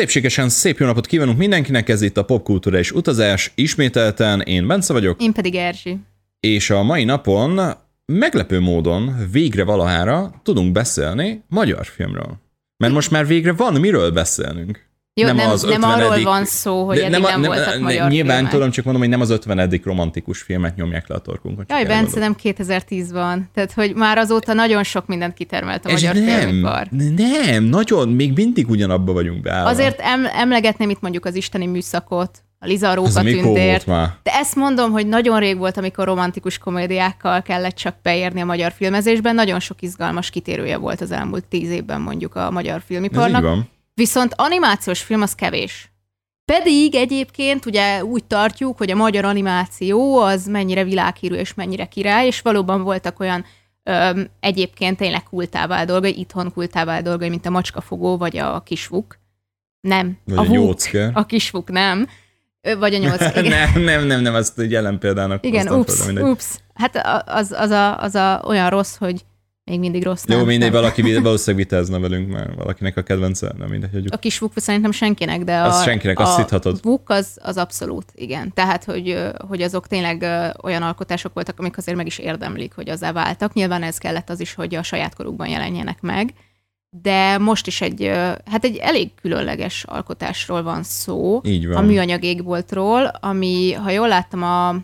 Szépségesen szép jó napot kívánunk mindenkinek, ez itt a Popkultúra és Utazás. Ismételten én Bence vagyok. Én pedig Erzsi. És a mai napon meglepő módon végre valahára tudunk beszélni magyar filmről. Mert most már végre van miről beszélnünk. Jó, nem, nem, az nem arról van szó, hogy eddig nem, nem, nem voltak magyar Nyilván filmek. tudom, csak mondom, hogy nem az 50. romantikus filmet nyomják le a torkunkon. Jaj, Bence, nem 2010 van. Tehát, hogy már azóta nagyon sok mindent kitermelt a Ez magyar nem, filmipar. Nem, nagyon, még mindig ugyanabba vagyunk beállva. Azért em, emlegetném itt mondjuk az isteni műszakot, a Liza Róka tündért. De ezt mondom, hogy nagyon rég volt, amikor romantikus komédiákkal kellett csak beérni a magyar filmezésben. Nagyon sok izgalmas kitérője volt az elmúlt tíz évben mondjuk a magyar filmiparnak. Ez így van Viszont animációs film az kevés. Pedig egyébként ugye úgy tartjuk, hogy a magyar animáció az mennyire világhírű és mennyire király, és valóban voltak olyan öm, egyébként tényleg kultává dolgai, itthon kultává dolgai, mint a macskafogó vagy a kisvuk. Nem. Vagy a, a nyócke. A kisvuk nem. Vagy a nyolc. nem, nem, nem, nem, azt jelen példának. Igen, ups, ups. Hát az, az, a, az a olyan rossz, hogy még mindig rossz. Jó, mindegy, valaki valószínűleg vitázna velünk, mert valakinek a kedvence, nem mindegy. Hogy... A kis vuk szerintem senkinek, de a, az senkinek, a azt hithatod. vuk az, az abszolút, igen. Tehát, hogy, hogy azok tényleg olyan alkotások voltak, amik azért meg is érdemlik, hogy azzá váltak. Nyilván ez kellett az is, hogy a saját korukban jelenjenek meg. De most is egy, hát egy elég különleges alkotásról van szó. Így van. A műanyag égboltról, ami, ha jól láttam, a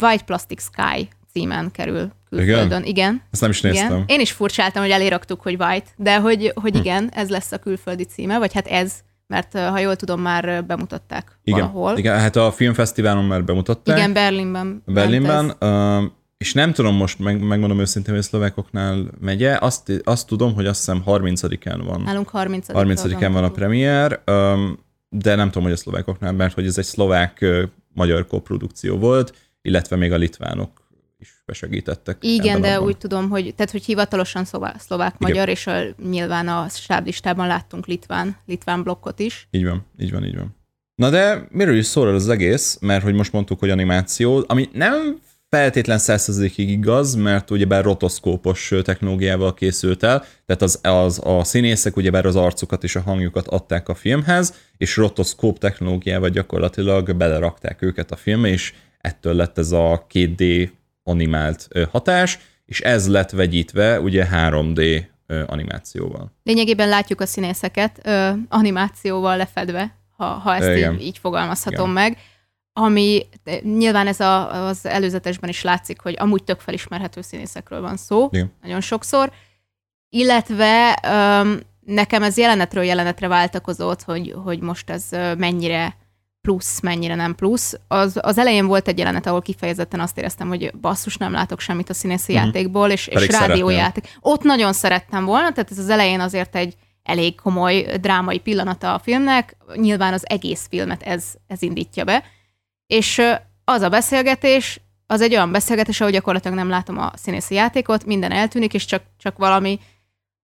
White Plastic Sky címen kerül külföldön. Igen? igen. Ezt nem is néztem. Igen. Én is furcsáltam, hogy eléraktuk, hogy White, de hogy, hogy hm. igen, ez lesz a külföldi címe, vagy hát ez, mert ha jól tudom, már bemutatták igen. valahol. Igen, hát a filmfesztiválon már bemutatták. Igen, Berlinben. Berlinben, uh, és nem tudom most, meg, megmondom őszintén, hogy a szlovákoknál megye, azt, azt tudom, hogy azt hiszem 30-án van. Nálunk 30 30-án van a premier, um, de nem tudom, hogy a szlovákoknál, mert hogy ez egy szlovák-magyar koprodukció volt, illetve még a litvánok besegítettek. Igen, de abban. úgy tudom, hogy, tehát, hogy hivatalosan szlovák-magyar, és a, nyilván a stáblistában láttunk litván, litván blokkot is. Így van, így van, így van. Na de miről is szól az egész, mert hogy most mondtuk, hogy animáció, ami nem feltétlen százszerzékig igaz, mert ugyebár rotoszkópos technológiával készült el, tehát az, az, a színészek ugyebár az arcukat és a hangjukat adták a filmhez, és rotoszkóp technológiával gyakorlatilag belerakták őket a filmbe, és ettől lett ez a 2D animált hatás, és ez lett vegyítve ugye 3D animációval. Lényegében látjuk a színészeket animációval lefedve, ha, ha ezt így, így fogalmazhatom Igen. meg, ami nyilván ez a, az előzetesben is látszik, hogy amúgy tök felismerhető színészekről van szó, Igen. nagyon sokszor, illetve nekem ez jelenetről jelenetre váltakozott, hogy, hogy most ez mennyire plusz, mennyire nem plusz. Az, az elején volt egy jelenet, ahol kifejezetten azt éreztem, hogy basszus, nem látok semmit a színészi uh-huh. játékból, és, és rádiójáték. Ott nagyon szerettem volna, tehát ez az elején azért egy elég komoly drámai pillanata a filmnek, nyilván az egész filmet ez, ez indítja be, és az a beszélgetés, az egy olyan beszélgetés, ahol gyakorlatilag nem látom a színészi játékot, minden eltűnik, és csak, csak valami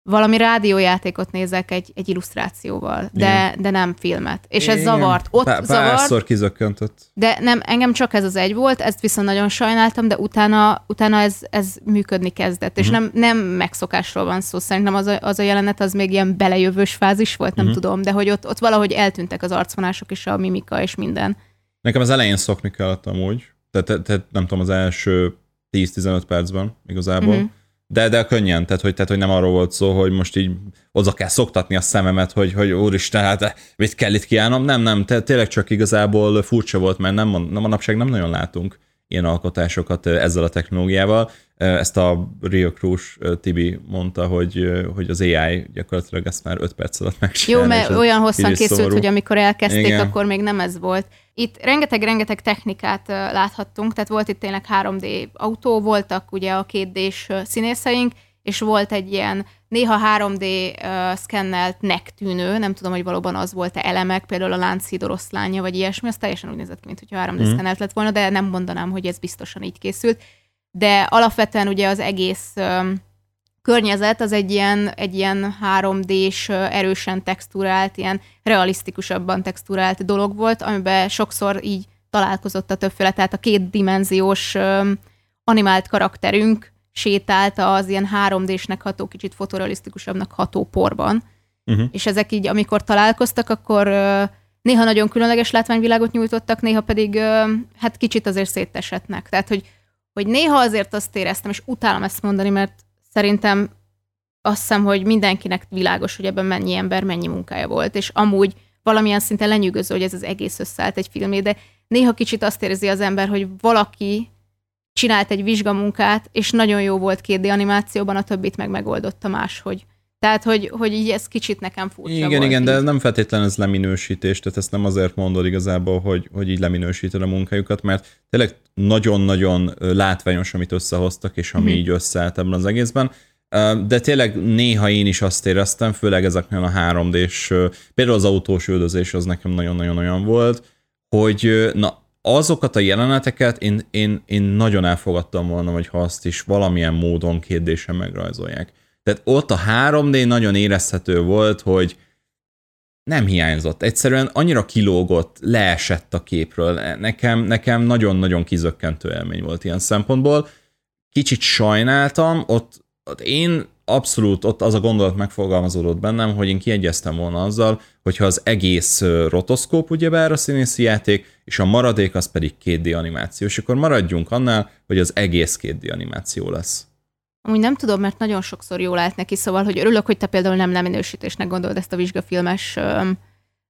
valami rádiójátékot nézek egy, egy illusztrációval, de, de nem filmet. És ez Igen. zavart. Ott Pá- zavart. Párszor kizökkentett. De nem, engem csak ez az egy volt, ezt viszont nagyon sajnáltam, de utána, utána ez, ez működni kezdett. És mhm. nem, nem megszokásról van szó. Szerintem az a, az a jelenet az még ilyen belejövős fázis volt, nem uh-huh. tudom, de hogy ott, ott valahogy eltűntek az arcvonások és a mimika és minden. Nekem az elején szokni kellett amúgy. Tehát, te, te, nem tudom, az első 10-15 percben igazából. Uh-huh de, de könnyen, tehát hogy, tehát hogy nem arról volt szó, hogy most így oda kell szoktatni a szememet, hogy, hogy úristen, hát mit kell itt kiállnom. Nem, nem, tényleg csak igazából furcsa volt, mert nem, nem manapság nem nagyon látunk ilyen alkotásokat ezzel a technológiával. Ezt a Rio Cruz Tibi mondta, hogy, hogy az AI gyakorlatilag ezt már 5 perc alatt megcsinálja. Jó, mert olyan hosszan készült, szomorú. hogy amikor elkezdték, Igen. akkor még nem ez volt. Itt rengeteg-rengeteg technikát láthattunk, tehát volt itt tényleg 3D autó, voltak ugye a 2D-s színészeink, és volt egy ilyen néha 3D uh, szkennelt tűnő, nem tudom, hogy valóban az volt-e elemek, például a Lánchíd oroszlánya, vagy ilyesmi, az teljesen úgy nézett ki, mintha 3D mm. szkennelt lett volna, de nem mondanám, hogy ez biztosan így készült. De alapvetően ugye az egész um, környezet az egy ilyen, egy ilyen 3D-s, erősen texturált, ilyen realisztikusabban texturált dolog volt, amiben sokszor így találkozott a többféle, tehát a kétdimenziós animált karakterünk sétált az ilyen 3D-snek ható, kicsit fotorealisztikusabbnak ható porban. uh-huh. és ezek így, amikor találkoztak, akkor néha nagyon különleges látványvilágot nyújtottak, néha pedig hát kicsit azért szétesetnek. Tehát, hogy, hogy néha azért azt éreztem, és utálom ezt mondani, mert szerintem azt hiszem, hogy mindenkinek világos, hogy ebben mennyi ember, mennyi munkája volt, és amúgy valamilyen szinten lenyűgöző, hogy ez az egész összeállt egy filmé, de néha kicsit azt érzi az ember, hogy valaki csinált egy vizsgamunkát, és nagyon jó volt 2D animációban, a többit meg megoldotta máshogy. Tehát, hogy, hogy így ez kicsit nekem furcsa Igen, volt igen, így. de nem feltétlenül ez leminősítés, tehát ezt nem azért mondod igazából, hogy, hogy így leminősíted a munkájukat, mert tényleg nagyon-nagyon látványos, amit összehoztak, és ami hmm. így összeállt ebben az egészben. De tényleg néha én is azt éreztem, főleg ezeknél a 3D-s, például az autós üldözés az nekem nagyon-nagyon olyan volt, hogy na, azokat a jeleneteket én, én, én nagyon elfogadtam volna, hogy ha azt is valamilyen módon kérdésen megrajzolják. Tehát ott a 3D nagyon érezhető volt, hogy nem hiányzott. Egyszerűen annyira kilógott, leesett a képről. Nekem, nekem nagyon-nagyon kizökkentő élmény volt ilyen szempontból. Kicsit sajnáltam, ott, ott én abszolút ott az a gondolat megfogalmazódott bennem, hogy én kiegyeztem volna azzal, hogyha az egész rotoszkóp ugyebár a színészi játék, és a maradék az pedig 2D animáció, és akkor maradjunk annál, hogy az egész 2D animáció lesz. Amúgy nem tudom, mert nagyon sokszor jól állt neki, szóval, hogy örülök, hogy te például nem leminősítésnek gondolod ezt a vizsgafilmes öm,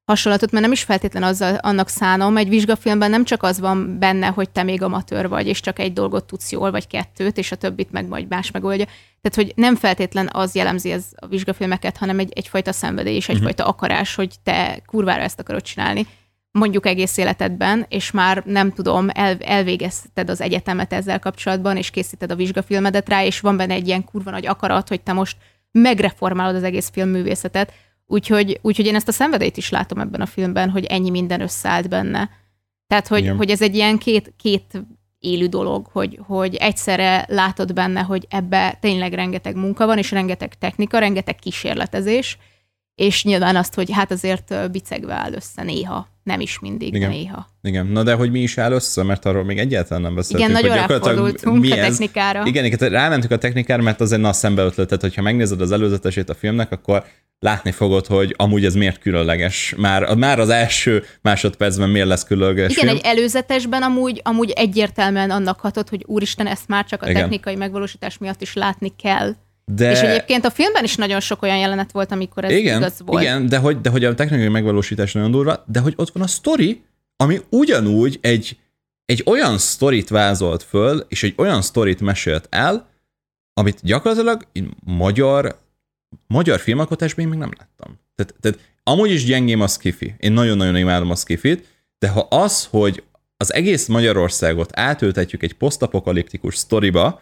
hasonlatot, mert nem is feltétlen azzal, annak szánom. Egy vizsgafilmben nem csak az van benne, hogy te még amatőr vagy, és csak egy dolgot tudsz jól, vagy kettőt, és a többit meg majd más megoldja. Tehát, hogy nem feltétlen az jellemzi ez a vizsgafilmeket, hanem egy, egyfajta szenvedély és egyfajta uh-huh. akarás, hogy te kurvára ezt akarod csinálni mondjuk egész életedben, és már nem tudom, el, elvégezted az egyetemet ezzel kapcsolatban, és készíted a vizsgafilmedet rá, és van benne egy ilyen kurva nagy akarat, hogy te most megreformálod az egész filmművészetet. Úgyhogy, úgyhogy én ezt a szenvedélyt is látom ebben a filmben, hogy ennyi minden összeállt benne. Tehát, hogy, hogy ez egy ilyen két, két élő dolog, hogy, hogy egyszerre látod benne, hogy ebbe tényleg rengeteg munka van, és rengeteg technika, rengeteg kísérletezés, és nyilván azt, hogy hát azért bicegve áll össze néha, nem is mindig, Igen. néha. Igen, na de hogy mi is áll össze, mert arról még egyáltalán nem beszéltünk. Igen, nagyon ráfordultunk a technikára. Igen, igen, rámentünk a technikára, mert az egy nagy szembeötletet, hogyha megnézed az előzetesét a filmnek, akkor látni fogod, hogy amúgy ez miért különleges. Már, már az első másodpercben miért lesz különleges Igen, film. egy előzetesben amúgy, amúgy egyértelműen annak hatott, hogy úristen, ezt már csak a Igen. technikai megvalósítás miatt is látni kell. De... És egyébként a filmben is nagyon sok olyan jelenet volt, amikor ez igen, igaz volt. Igen, de hogy, de hogy a technikai megvalósítás nagyon durva, de hogy ott van a story, ami ugyanúgy egy, egy olyan sztorit vázolt föl, és egy olyan sztorit mesélt el, amit gyakorlatilag magyar, magyar filmalkotásban én még nem láttam. Tehát, tehát amúgy is gyengém a skifi. Én nagyon-nagyon imádom a skifit, de ha az, hogy az egész Magyarországot átöltetjük egy posztapokaliptikus sztoriba,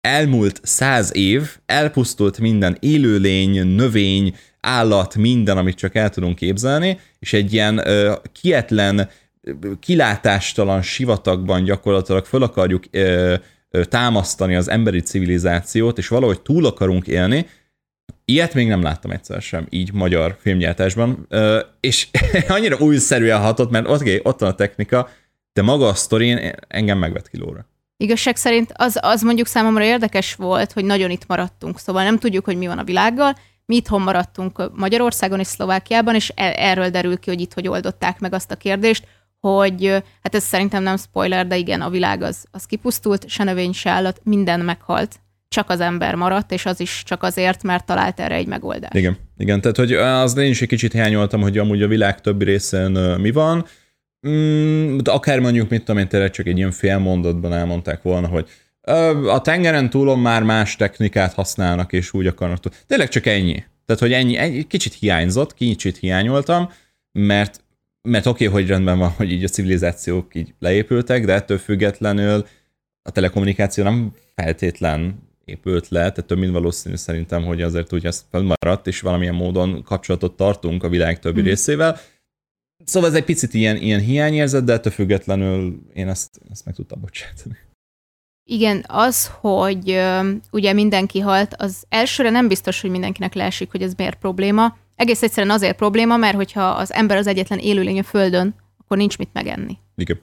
elmúlt száz év, elpusztult minden élőlény, növény, állat, minden, amit csak el tudunk képzelni, és egy ilyen ö, kietlen, kilátástalan sivatagban gyakorlatilag föl akarjuk ö, ö, támasztani az emberi civilizációt, és valahogy túl akarunk élni, Ilyet még nem láttam egyszer sem, így magyar filmgyártásban, ö, és annyira újszerűen hatott, mert ott, ott van a technika, de maga a sztorin engem megvet kilóra. Igazság szerint az, az mondjuk számomra érdekes volt, hogy nagyon itt maradtunk, szóval nem tudjuk, hogy mi van a világgal, mi itthon maradtunk Magyarországon és Szlovákiában, és e- erről derül ki, hogy itt hogy oldották meg azt a kérdést, hogy hát ez szerintem nem spoiler, de igen, a világ az, az kipusztult, se növény, se állat, minden meghalt. Csak az ember maradt, és az is csak azért, mert talált erre egy megoldást. Igen, igen, tehát hogy az én is egy kicsit hiányoltam, hogy amúgy a világ többi részén mi van, Mm, de akár mondjuk, mit tudom én, tényleg csak egy ilyen fél mondatban elmondták volna, hogy a tengeren túlon már más technikát használnak, és úgy akarnak. Tényleg csak ennyi. Tehát, hogy ennyi, ennyi kicsit hiányzott, kicsit hiányoltam, mert, mert oké, okay, hogy rendben van, hogy így a civilizációk így leépültek, de ettől függetlenül a telekommunikáció nem feltétlen épült le, tehát több mint valószínű szerintem, hogy azért úgy ez felmaradt, és valamilyen módon kapcsolatot tartunk a világ többi mm. részével, Szóval ez egy picit ilyen, ilyen hiányérzet, de ettől függetlenül én ezt, ezt meg tudtam bocsátani. Igen, az, hogy ö, ugye mindenki halt, az elsőre nem biztos, hogy mindenkinek leesik, hogy ez miért probléma. Egész egyszerűen azért probléma, mert hogyha az ember az egyetlen élőlény a Földön, akkor nincs mit megenni. Igen.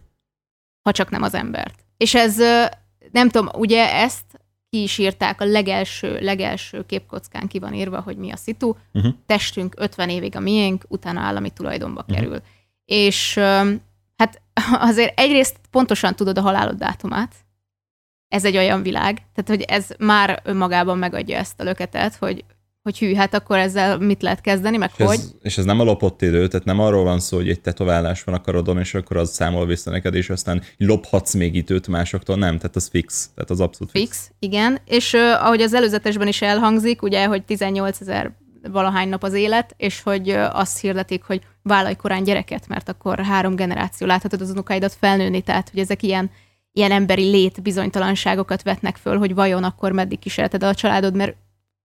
Ha csak nem az embert. És ez, ö, nem tudom, ugye ezt ki is írták, a legelső, legelső képkockán ki van írva, hogy mi a szitu, uh-huh. testünk 50 évig a miénk, utána állami tulajdonba uh-huh. És hát azért egyrészt pontosan tudod a halálod dátumát, ez egy olyan világ, tehát hogy ez már önmagában megadja ezt a löketet, hogy hogy hű, hát akkor ezzel mit lehet kezdeni, meg és hogy. Ez, és ez nem a lopott idő, tehát nem arról van szó, hogy egy tetoválás van a karodon, és akkor az számol vissza neked, és aztán lophatsz még időt másoktól, nem, tehát az fix, tehát az abszolút fix. Fix, igen, és uh, ahogy az előzetesben is elhangzik, ugye, hogy 18 ezer valahány nap az élet, és hogy uh, azt hirdetik, hogy vállalj korán gyereket, mert akkor három generáció láthatod az unokáidat felnőni, tehát hogy ezek ilyen ilyen emberi lét bizonytalanságokat vetnek föl, hogy vajon akkor meddig kísérleted a családod, mert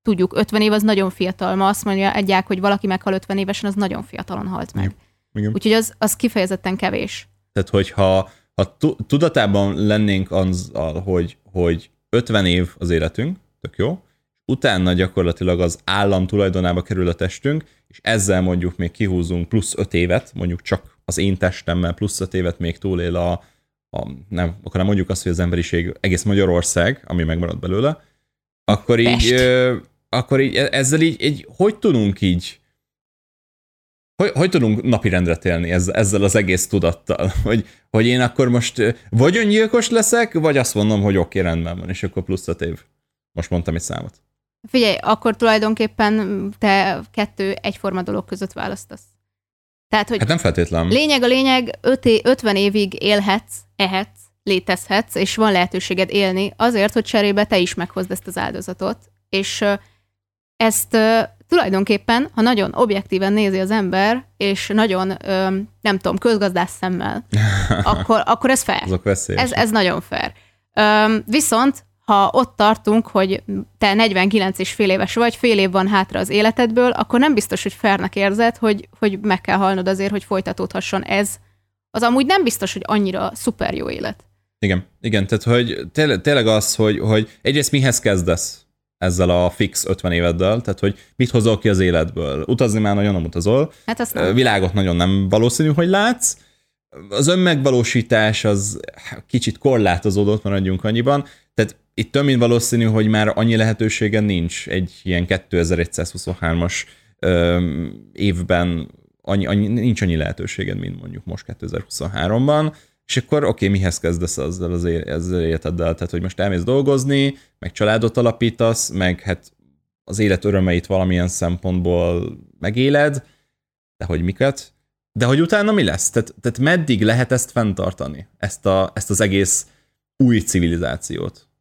tudjuk, 50 év az nagyon fiatal. Ma azt mondja egyák, hogy valaki meghal 50 évesen, az nagyon fiatalon halt meg. Igen. Úgyhogy az, az kifejezetten kevés. Tehát, hogyha ha tudatában lennénk azzal, hogy, hogy 50 év az életünk, tök jó, utána gyakorlatilag az állam tulajdonába kerül a testünk, és ezzel mondjuk még kihúzunk plusz 5 évet, mondjuk csak az én testemmel plusz 5 évet még túlél a, a nem, akkor nem mondjuk azt, hogy az emberiség egész Magyarország, ami megmarad belőle, akkor így, akkor így e- ezzel így, így hogy tudunk így hogy, hogy tudunk napirendre télni ezzel, ezzel az egész tudattal? Hogy, hogy én akkor most vagy öngyilkos leszek, vagy azt mondom, hogy oké, rendben van, és akkor plusz öt év. Most mondtam egy számot. Figyelj, akkor tulajdonképpen te kettő egyforma dolog között választasz. Tehát, hogy hát nem feltétlen. Lényeg a lényeg, 50 évig élhetsz, ehetsz, létezhetsz, és van lehetőséged élni azért, hogy cserébe te is meghozd ezt az áldozatot. És ezt tulajdonképpen, ha nagyon objektíven nézi az ember, és nagyon, nem tudom, közgazdász szemmel, akkor, akkor ez fair. Azok ez, ez nagyon fair. Viszont, ha ott tartunk, hogy te 49 és fél éves vagy, fél év van hátra az életedből, akkor nem biztos, hogy fairnek érzed, hogy, hogy meg kell halnod azért, hogy folytatódhasson ez. Az amúgy nem biztos, hogy annyira szuper jó élet. Igen, igen, tehát hogy tényleg, tényleg az, hogy, hogy egyrészt mihez kezdesz ezzel a fix 50 éveddel, tehát hogy mit hozol ki az életből. Utazni már nagyon nem utazol, hát azt nem. világot nagyon nem valószínű, hogy látsz, az önmegvalósítás az kicsit korlátozódott, maradjunk annyiban, tehát itt több mint valószínű, hogy már annyi lehetősége nincs egy ilyen 2123-as évben, annyi, annyi, nincs annyi lehetőséged, mint mondjuk most 2023-ban, és akkor oké, okay, mihez kezdesz azzal az ezzel életeddel? Tehát, hogy most elmész dolgozni, meg családot alapítasz, meg hát az élet örömeit valamilyen szempontból megéled, de hogy miket? De hogy utána mi lesz? Tehát, tehát meddig lehet ezt fenntartani? Ezt, a, ezt az egész új civilizációt?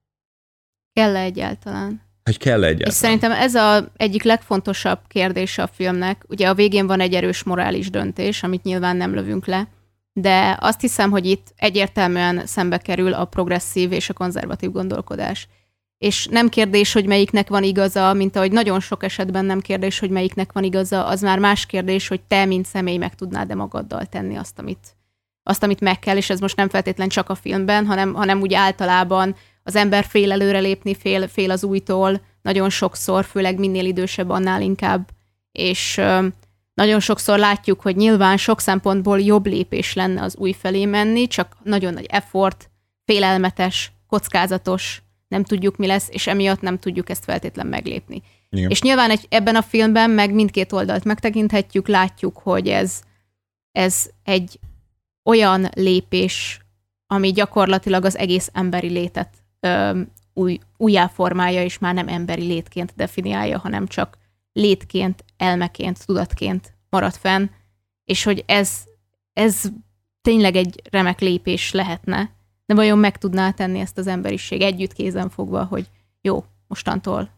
Kell-e egyáltalán? Hogy kell egyáltalán. És szerintem ez a egyik legfontosabb kérdése a filmnek. Ugye a végén van egy erős morális döntés, amit nyilván nem lövünk le, de azt hiszem, hogy itt egyértelműen szembe kerül a progresszív és a konzervatív gondolkodás. És nem kérdés, hogy melyiknek van igaza, mint ahogy nagyon sok esetben nem kérdés, hogy melyiknek van igaza, az már más kérdés, hogy te, mint személy meg tudnád-e magaddal tenni azt, amit, azt, amit meg kell, és ez most nem feltétlen csak a filmben, hanem, hanem úgy általában az ember fél előrelépni, fél, fél az újtól, nagyon sokszor, főleg minél idősebb, annál inkább, és nagyon sokszor látjuk, hogy nyilván sok szempontból jobb lépés lenne az új felé menni, csak nagyon nagy effort, félelmetes, kockázatos, nem tudjuk mi lesz, és emiatt nem tudjuk ezt feltétlen meglépni. Igen. És nyilván egy, ebben a filmben meg mindkét oldalt megtekinthetjük, látjuk, hogy ez, ez egy olyan lépés, ami gyakorlatilag az egész emberi létet ö, új, újjáformálja, és már nem emberi létként definiálja, hanem csak létként, elmeként, tudatként marad fenn, és hogy ez, ez tényleg egy remek lépés lehetne, de vajon meg tudná tenni ezt az emberiség együtt kézen fogva, hogy jó, mostantól,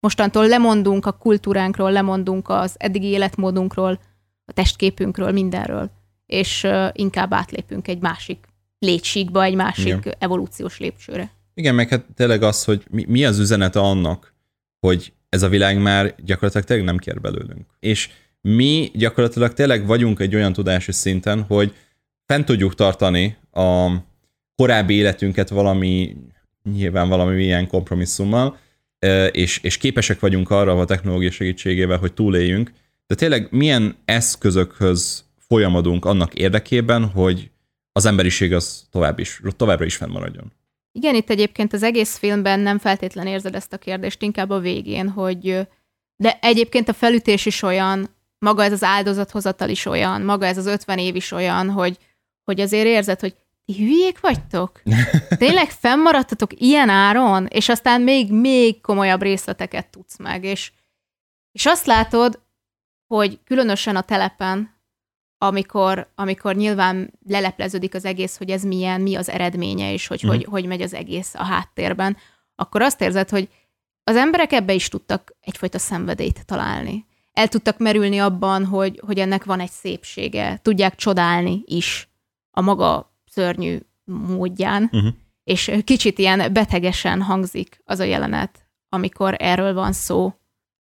mostantól lemondunk a kultúránkról, lemondunk az eddigi életmódunkról, a testképünkről, mindenről, és uh, inkább átlépünk egy másik létsíkba, egy másik Igen. evolúciós lépcsőre. Igen, meg hát tényleg az, hogy mi, mi az üzenete annak, hogy ez a világ már gyakorlatilag tényleg nem kér belőlünk. És mi gyakorlatilag tényleg vagyunk egy olyan tudási szinten, hogy fent tudjuk tartani a korábbi életünket valami, nyilván valami ilyen kompromisszummal, és, és képesek vagyunk arra a technológia segítségével, hogy túléljünk, de tényleg milyen eszközökhöz folyamodunk annak érdekében, hogy az emberiség az tovább is, továbbra is fennmaradjon. Igen, itt egyébként az egész filmben nem feltétlen érzed ezt a kérdést, inkább a végén, hogy de egyébként a felütés is olyan, maga ez az áldozathozatal is olyan, maga ez az 50 év is olyan, hogy, hogy azért érzed, hogy ti hülyék vagytok? Tényleg fennmaradtatok ilyen áron? És aztán még, még komolyabb részleteket tudsz meg. És, és azt látod, hogy különösen a telepen, amikor, amikor nyilván lelepleződik az egész, hogy ez milyen, mi az eredménye, és hogy, mm. hogy, hogy megy az egész a háttérben, akkor azt érzed, hogy az emberek ebbe is tudtak egyfajta szenvedélyt találni. El tudtak merülni abban, hogy, hogy ennek van egy szépsége, tudják csodálni is a maga szörnyű módján, uh-huh. és kicsit ilyen betegesen hangzik az a jelenet, amikor erről van szó.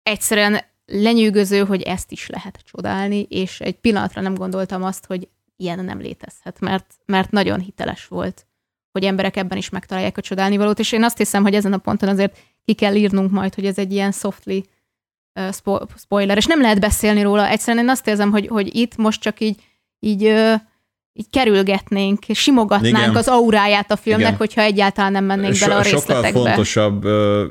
Egyszerűen lenyűgöző, hogy ezt is lehet csodálni, és egy pillanatra nem gondoltam azt, hogy ilyen nem létezhet, mert, mert nagyon hiteles volt, hogy emberek ebben is megtalálják a csodálnivalót, és én azt hiszem, hogy ezen a ponton azért ki kell írnunk majd, hogy ez egy ilyen softly uh, spo- spoiler, és nem lehet beszélni róla. Egyszerűen én azt érzem, hogy, hogy itt most csak így, így uh, így kerülgetnénk, simogatnánk Igen. az auráját a filmnek, Igen. hogyha egyáltalán nem mennénk so, bele a részletekbe. Sokkal fontosabb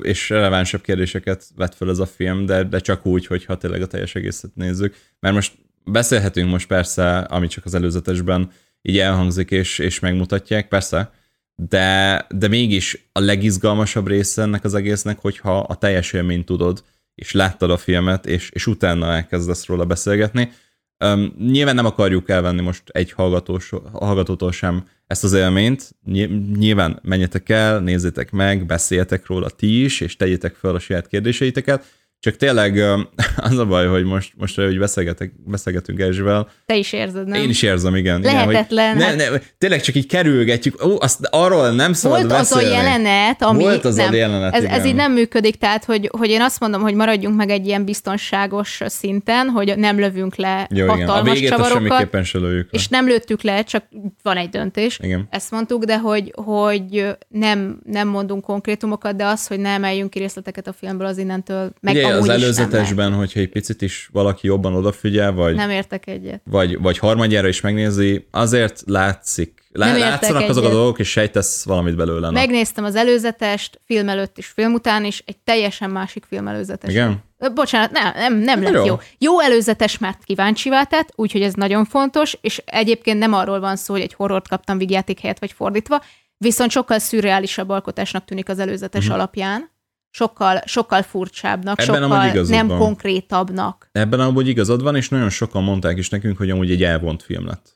és relevánsabb kérdéseket vett fel ez a film, de, de csak úgy, hogyha tényleg a teljes egészet nézzük. Mert most beszélhetünk most persze, ami csak az előzetesben így elhangzik és, és megmutatják, persze, de, de mégis a legizgalmasabb része ennek az egésznek, hogyha a teljes élményt tudod, és láttad a filmet, és, és utána elkezdesz róla beszélgetni, Um, nyilván nem akarjuk elvenni most egy hallgatós, hallgatótól sem ezt az élményt. Nyilván menjetek el, nézzétek meg, beszéljetek róla ti is, és tegyétek fel a saját kérdéseiteket. Csak tényleg az a baj, hogy most, most hogy beszélgetek, beszélgetünk Erzsivel. Te is érzed, nem? Én is érzem, igen. Lehetetlen. Igen, hogy ne, ne, tényleg csak így kerülgetjük. Ó, azt arról nem szabad Volt beszélni. az a jelenet, ami Volt az nem, a jelenet, ez, igen. ez így nem működik, tehát hogy, hogy én azt mondom, hogy maradjunk meg egy ilyen biztonságos szinten, hogy nem lövünk le Jó, hatalmas igen. A végét csavarokat. semmiképpen se lőjük le. És nem lőttük le, csak van egy döntés. Igen. Ezt mondtuk, de hogy, hogy nem, nem mondunk konkrétumokat, de az, hogy ne emeljünk ki részleteket a filmből, az innentől meg az előzetes adásban, hogyha egy picit is valaki jobban odafigyel, vagy... Nem értek egyet. Vagy, vagy harmadjára is megnézi, azért látszik, nem látszanak egyet. azok a dolgok, és sejtesz valamit belőle. Megnéztem az előzetest, film előtt is, film után is, egy teljesen másik film előzetes. Igen? Bocsánat, nem, nem, nem lett jó. jó. Jó előzetes, mert kíváncsivá tett, úgyhogy ez nagyon fontos, és egyébként nem arról van szó, hogy egy horrort kaptam vigyáték helyett, vagy fordítva, viszont sokkal szürreálisabb alkotásnak tűnik az előzetes uh-huh. alapján sokkal, sokkal furcsábbnak, Ebben sokkal nem van. konkrétabbnak. Ebben amúgy igazad van, és nagyon sokan mondták is nekünk, hogy amúgy egy elvont film lett.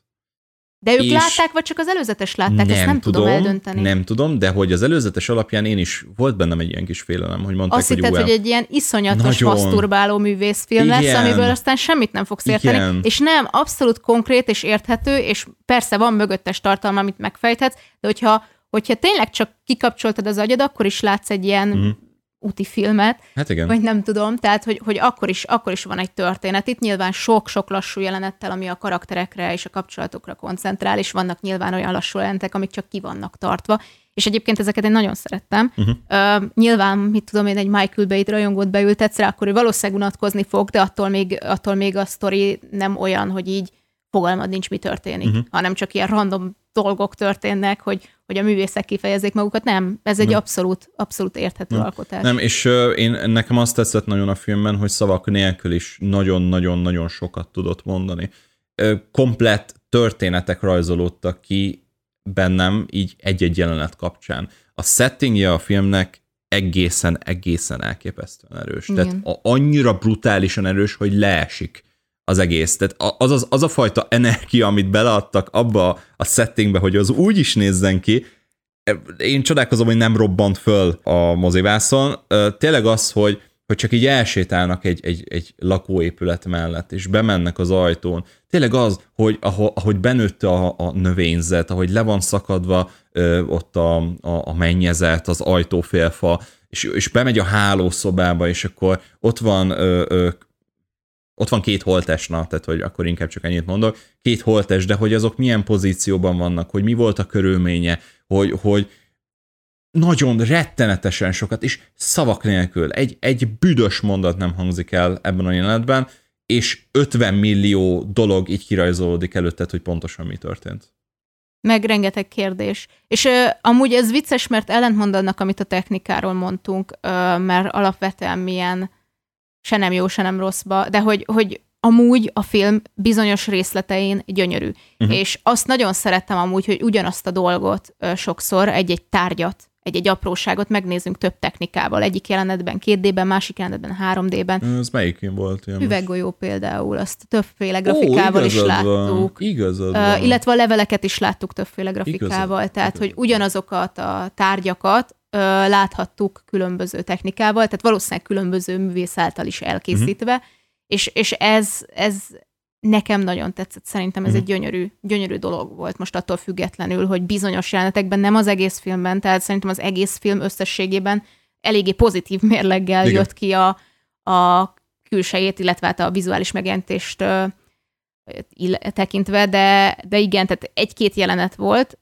De ők és látták, vagy csak az előzetes látták? Nem Ezt nem tudom, tudom eldönteni. Nem tudom, de hogy az előzetes alapján én is, volt bennem egy ilyen kis félelem, hogy mondták, Azt hogy hitted, hogy egy ilyen iszonyatos nagyon. maszturbáló művészfilm Igen. lesz, amiből aztán semmit nem fogsz érteni. Igen. És nem, abszolút konkrét és érthető, és persze van mögöttes tartalma, amit megfejthetsz, de hogyha, hogyha tényleg csak kikapcsoltad az agyad, akkor is látsz egy ilyen mm úti filmet. Hát igen. Vagy nem tudom, tehát hogy, hogy akkor, is, akkor is van egy történet. Itt nyilván sok-sok lassú jelenettel, ami a karakterekre és a kapcsolatokra koncentrál, és vannak nyilván olyan lassú jelenetek, amik csak ki vannak tartva. És egyébként ezeket én nagyon szerettem. Uh-huh. Uh, nyilván, mit tudom én, egy Michael Bay-t rajongót beültetsz rá, akkor ő valószínűleg unatkozni fog, de attól még, attól még a sztori nem olyan, hogy így fogalmad nincs, mi történik, uh-huh. hanem csak ilyen random dolgok történnek, hogy, hogy a művészek kifejezzék magukat. Nem, ez egy nem. abszolút, abszolút érthető nem. alkotás. Nem, és uh, én nekem azt tetszett nagyon a filmben, hogy szavak nélkül is nagyon-nagyon-nagyon sokat tudott mondani. Komplett történetek rajzolódtak ki bennem így egy-egy jelenet kapcsán. A settingje a filmnek egészen, egészen elképesztően erős. Igen. Tehát a, annyira brutálisan erős, hogy leesik az egész. Tehát az, az, az a fajta energia, amit beleadtak abba a settingbe, hogy az úgy is nézzen ki, én csodálkozom, hogy nem robbant föl a mozivászon. Tényleg az, hogy, hogy csak így elsétálnak egy, egy, egy lakóépület mellett, és bemennek az ajtón. Tényleg az, hogy ahogy benőtt a, a növényzet, ahogy le van szakadva ö, ott a, a, a mennyezet, az ajtófélfa, és, és bemegy a hálószobába, és akkor ott van ö, ö, ott van két holtes, tehát hogy akkor inkább csak ennyit mondok, két holtes, de hogy azok milyen pozícióban vannak, hogy mi volt a körülménye, hogy, hogy nagyon rettenetesen sokat, és szavak nélkül, egy, egy büdös mondat nem hangzik el ebben a jelenetben, és 50 millió dolog így kirajzolódik előtted, hogy pontosan mi történt. Meg rengeteg kérdés. És ö, amúgy ez vicces, mert ellentmond annak, amit a technikáról mondtunk, ö, mert alapvetően milyen se nem jó, se nem rosszba, de hogy, hogy amúgy a film bizonyos részletein gyönyörű. Uh-huh. És azt nagyon szerettem amúgy, hogy ugyanazt a dolgot ö, sokszor, egy-egy tárgyat, egy-egy apróságot megnézünk több technikával. Egyik jelenetben 2D-ben, másik jelenetben 3D-ben. Ez melyik volt? Ilyen Üveggolyó most? például, azt többféle grafikával Ó, is láttuk. Igazad van. Uh, illetve a leveleket is láttuk többféle grafikával. Igazad, tehát, igazad. hogy ugyanazokat a tárgyakat uh, láthattuk különböző technikával, tehát valószínűleg különböző művész által is elkészítve, uh-huh és, és ez, ez nekem nagyon tetszett, szerintem ez mm. egy gyönyörű, gyönyörű dolog volt most attól függetlenül, hogy bizonyos jelenetekben, nem az egész filmben, tehát szerintem az egész film összességében eléggé pozitív mérleggel Igen. jött ki a, a külsejét, illetve hát a vizuális megjelentést tekintve, de, de igen, tehát egy-két jelenet volt,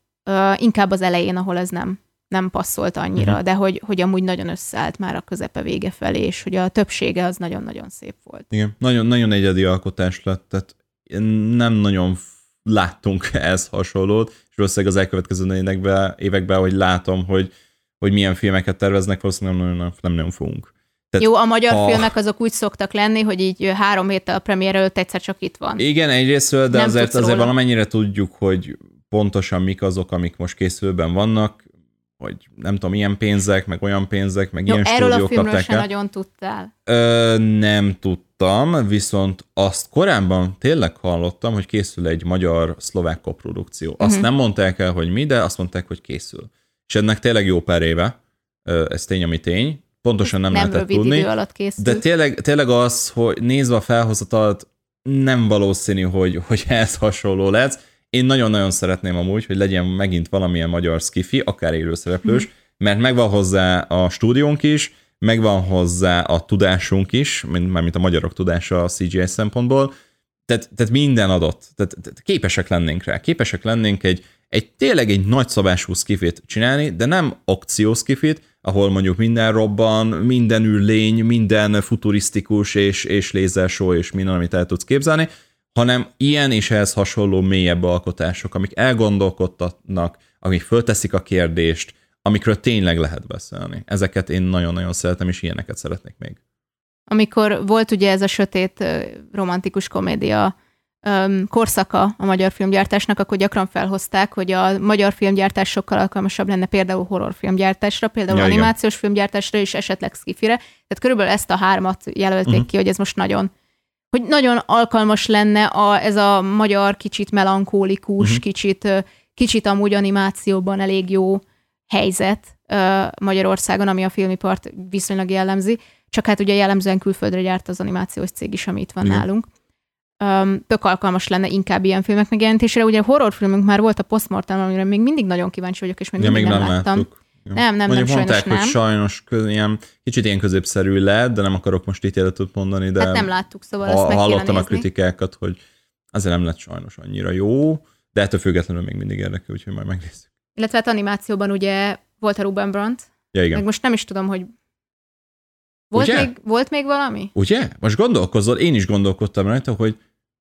inkább az elején, ahol ez nem, nem passzolt annyira, uh-huh. de hogy, hogy amúgy nagyon összeállt már a közepe vége felé, és hogy a többsége az nagyon-nagyon szép volt. Igen, nagyon, nagyon egyedi alkotás lett, tehát nem nagyon láttunk ez hasonlót, és valószínűleg az elkövetkező években, években, hogy látom, hogy, hogy milyen filmeket terveznek, valószínűleg nem, nem, nem, nem fogunk. Tehát Jó, a magyar a... filmek azok úgy szoktak lenni, hogy így három héttel a premier előtt egyszer csak itt van. Igen, egyrésztről, de nem azért, azért valamennyire tudjuk, hogy pontosan mik azok, amik most készülben vannak, hogy nem tudom, ilyen pénzek, meg olyan pénzek, meg Jó, ilyen erről a filmről sem nagyon tudtál. Ö, nem tudtam, viszont azt korábban tényleg hallottam, hogy készül egy magyar-szlovák koprodukció. Azt uh-huh. nem mondták el, hogy mi, de azt mondták, hogy készül. És ennek tényleg jó pár éve, ez tény, ami tény, pontosan nem, nem lehetett tudni. Idő alatt készül. De tényleg, tényleg az, hogy nézve a felhozatalt, nem valószínű, hogy, hogy ez hasonló lesz, én nagyon-nagyon szeretném amúgy, hogy legyen megint valamilyen magyar skifi, akár élőszereplős, mm. mert megvan hozzá a stúdiónk is, megvan hozzá a tudásunk is, mint a magyarok tudása a CGI szempontból, tehát, tehát minden adott. Tehát, tehát képesek lennénk rá. Képesek lennénk egy, egy tényleg egy nagyszabású skifit csinálni, de nem akcióskifit, ahol mondjuk minden robban, minden ül lény, minden futurisztikus és, és lézersó és minden, amit el tudsz képzelni, hanem ilyen és ehhez hasonló mélyebb alkotások, amik elgondolkodtatnak, amik fölteszik a kérdést, amikről tényleg lehet beszélni. Ezeket én nagyon-nagyon szeretem, és ilyeneket szeretnék még. Amikor volt ugye ez a sötét romantikus komédia korszaka a magyar filmgyártásnak, akkor gyakran felhozták, hogy a magyar filmgyártás sokkal alkalmasabb lenne például horrorfilmgyártásra, például ja, animációs igen. filmgyártásra és esetleg skifire. Tehát körülbelül ezt a hármat jelölték uh-huh. ki, hogy ez most nagyon hogy nagyon alkalmas lenne a, ez a magyar kicsit melankólikus, uh-huh. kicsit, kicsit amúgy animációban elég jó helyzet Magyarországon, ami a filmipart viszonylag jellemzi, csak hát ugye jellemzően külföldre gyárt az animációs cég is, ami itt van Igen. nálunk. Um, tök alkalmas lenne inkább ilyen filmek megjelentésére. Ugye horrorfilmünk már volt a Postmortem, amire még mindig nagyon kíváncsi vagyok, és még ja, mindig még nem, nem láttam. Láttuk. Nem, nem, Mondjuk nem, mondták, sajnos hogy sajnos köz, ilyen, kicsit ilyen középszerű lett, de nem akarok most ítéletet mondani, de hát nem láttuk, szóval ha, ezt hallottam a kritikákat, hogy azért nem lett sajnos annyira jó, de ettől függetlenül még mindig érdekel, úgyhogy majd megnézzük. Illetve hát animációban ugye volt a Ruben Brandt, ja, igen. meg most nem is tudom, hogy volt még, volt még valami? Ugye? Most gondolkozol, én is gondolkodtam rajta, hogy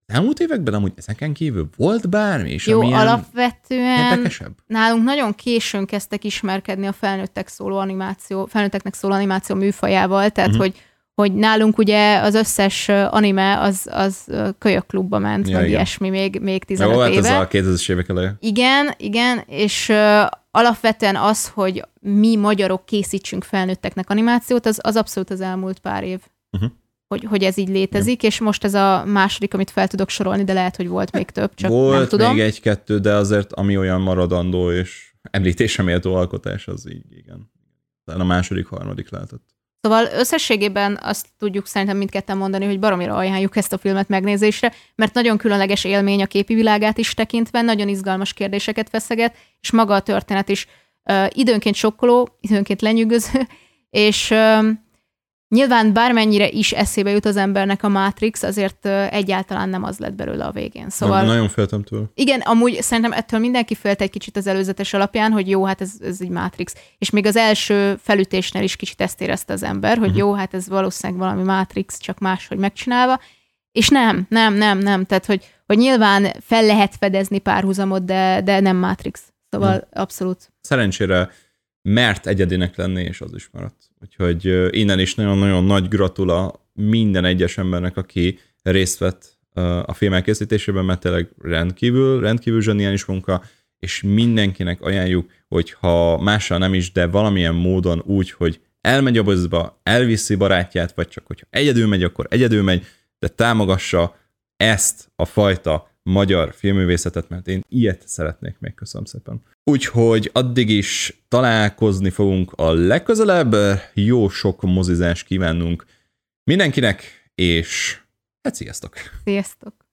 elmúlt években amúgy ezeken kívül volt bármi is, Jó, alapvetően érdekesebb? nálunk nagyon későn kezdtek ismerkedni a felnőttek szóló animáció, felnőtteknek szóló animáció műfajával, tehát uh-huh. hogy hogy nálunk ugye az összes anime az, az kölyök klubba ment, ja, vagy igen. ilyesmi még, még 15 Jó, hát éve. ez a 2000-es évek eleje. Igen, igen, és uh, alapvetően az, hogy mi magyarok készítsünk felnőtteknek animációt, az, az abszolút az elmúlt pár év. Uh-huh hogy, hogy ez így létezik, ja. és most ez a második, amit fel tudok sorolni, de lehet, hogy volt még több, csak volt nem tudom. még egy-kettő, de azért ami olyan maradandó és említése méltó alkotás, az így igen. Talán a második, harmadik lehetett. Szóval összességében azt tudjuk szerintem mindketten mondani, hogy baromira ajánljuk ezt a filmet megnézésre, mert nagyon különleges élmény a képi világát is tekintve, nagyon izgalmas kérdéseket feszeget, és maga a történet is uh, időnként sokkoló, időnként lenyűgöző, és uh, Nyilván bármennyire is eszébe jut az embernek a Matrix, azért egyáltalán nem az lett belőle a végén. Szóval... Nem, nagyon féltem tőle. Igen, amúgy szerintem ettől mindenki félt egy kicsit az előzetes alapján, hogy jó, hát ez, ez egy Matrix. És még az első felütésnél is kicsit ezt érezte az ember, hogy uh-huh. jó, hát ez valószínűleg valami Matrix, csak máshogy megcsinálva. És nem, nem, nem, nem. Tehát, hogy, hogy nyilván fel lehet fedezni párhuzamot, de, de nem Matrix. Szóval ja. abszolút. Szerencsére mert egyedinek lenni, és az is maradt. Úgyhogy innen is nagyon-nagyon nagy gratula minden egyes embernek, aki részt vett a film elkészítésében, mert tényleg rendkívül, rendkívül zseniális munka, és mindenkinek ajánljuk, hogy ha mással nem is, de valamilyen módon úgy, hogy elmegy a bozba, elviszi barátját, vagy csak hogyha egyedül megy, akkor egyedül megy, de támogassa ezt a fajta magyar filmművészetet, mert én ilyet szeretnék még, köszönöm szépen. Úgyhogy addig is találkozni fogunk a legközelebb, jó sok mozizás kívánunk mindenkinek, és hát sziasztok! Sziasztok!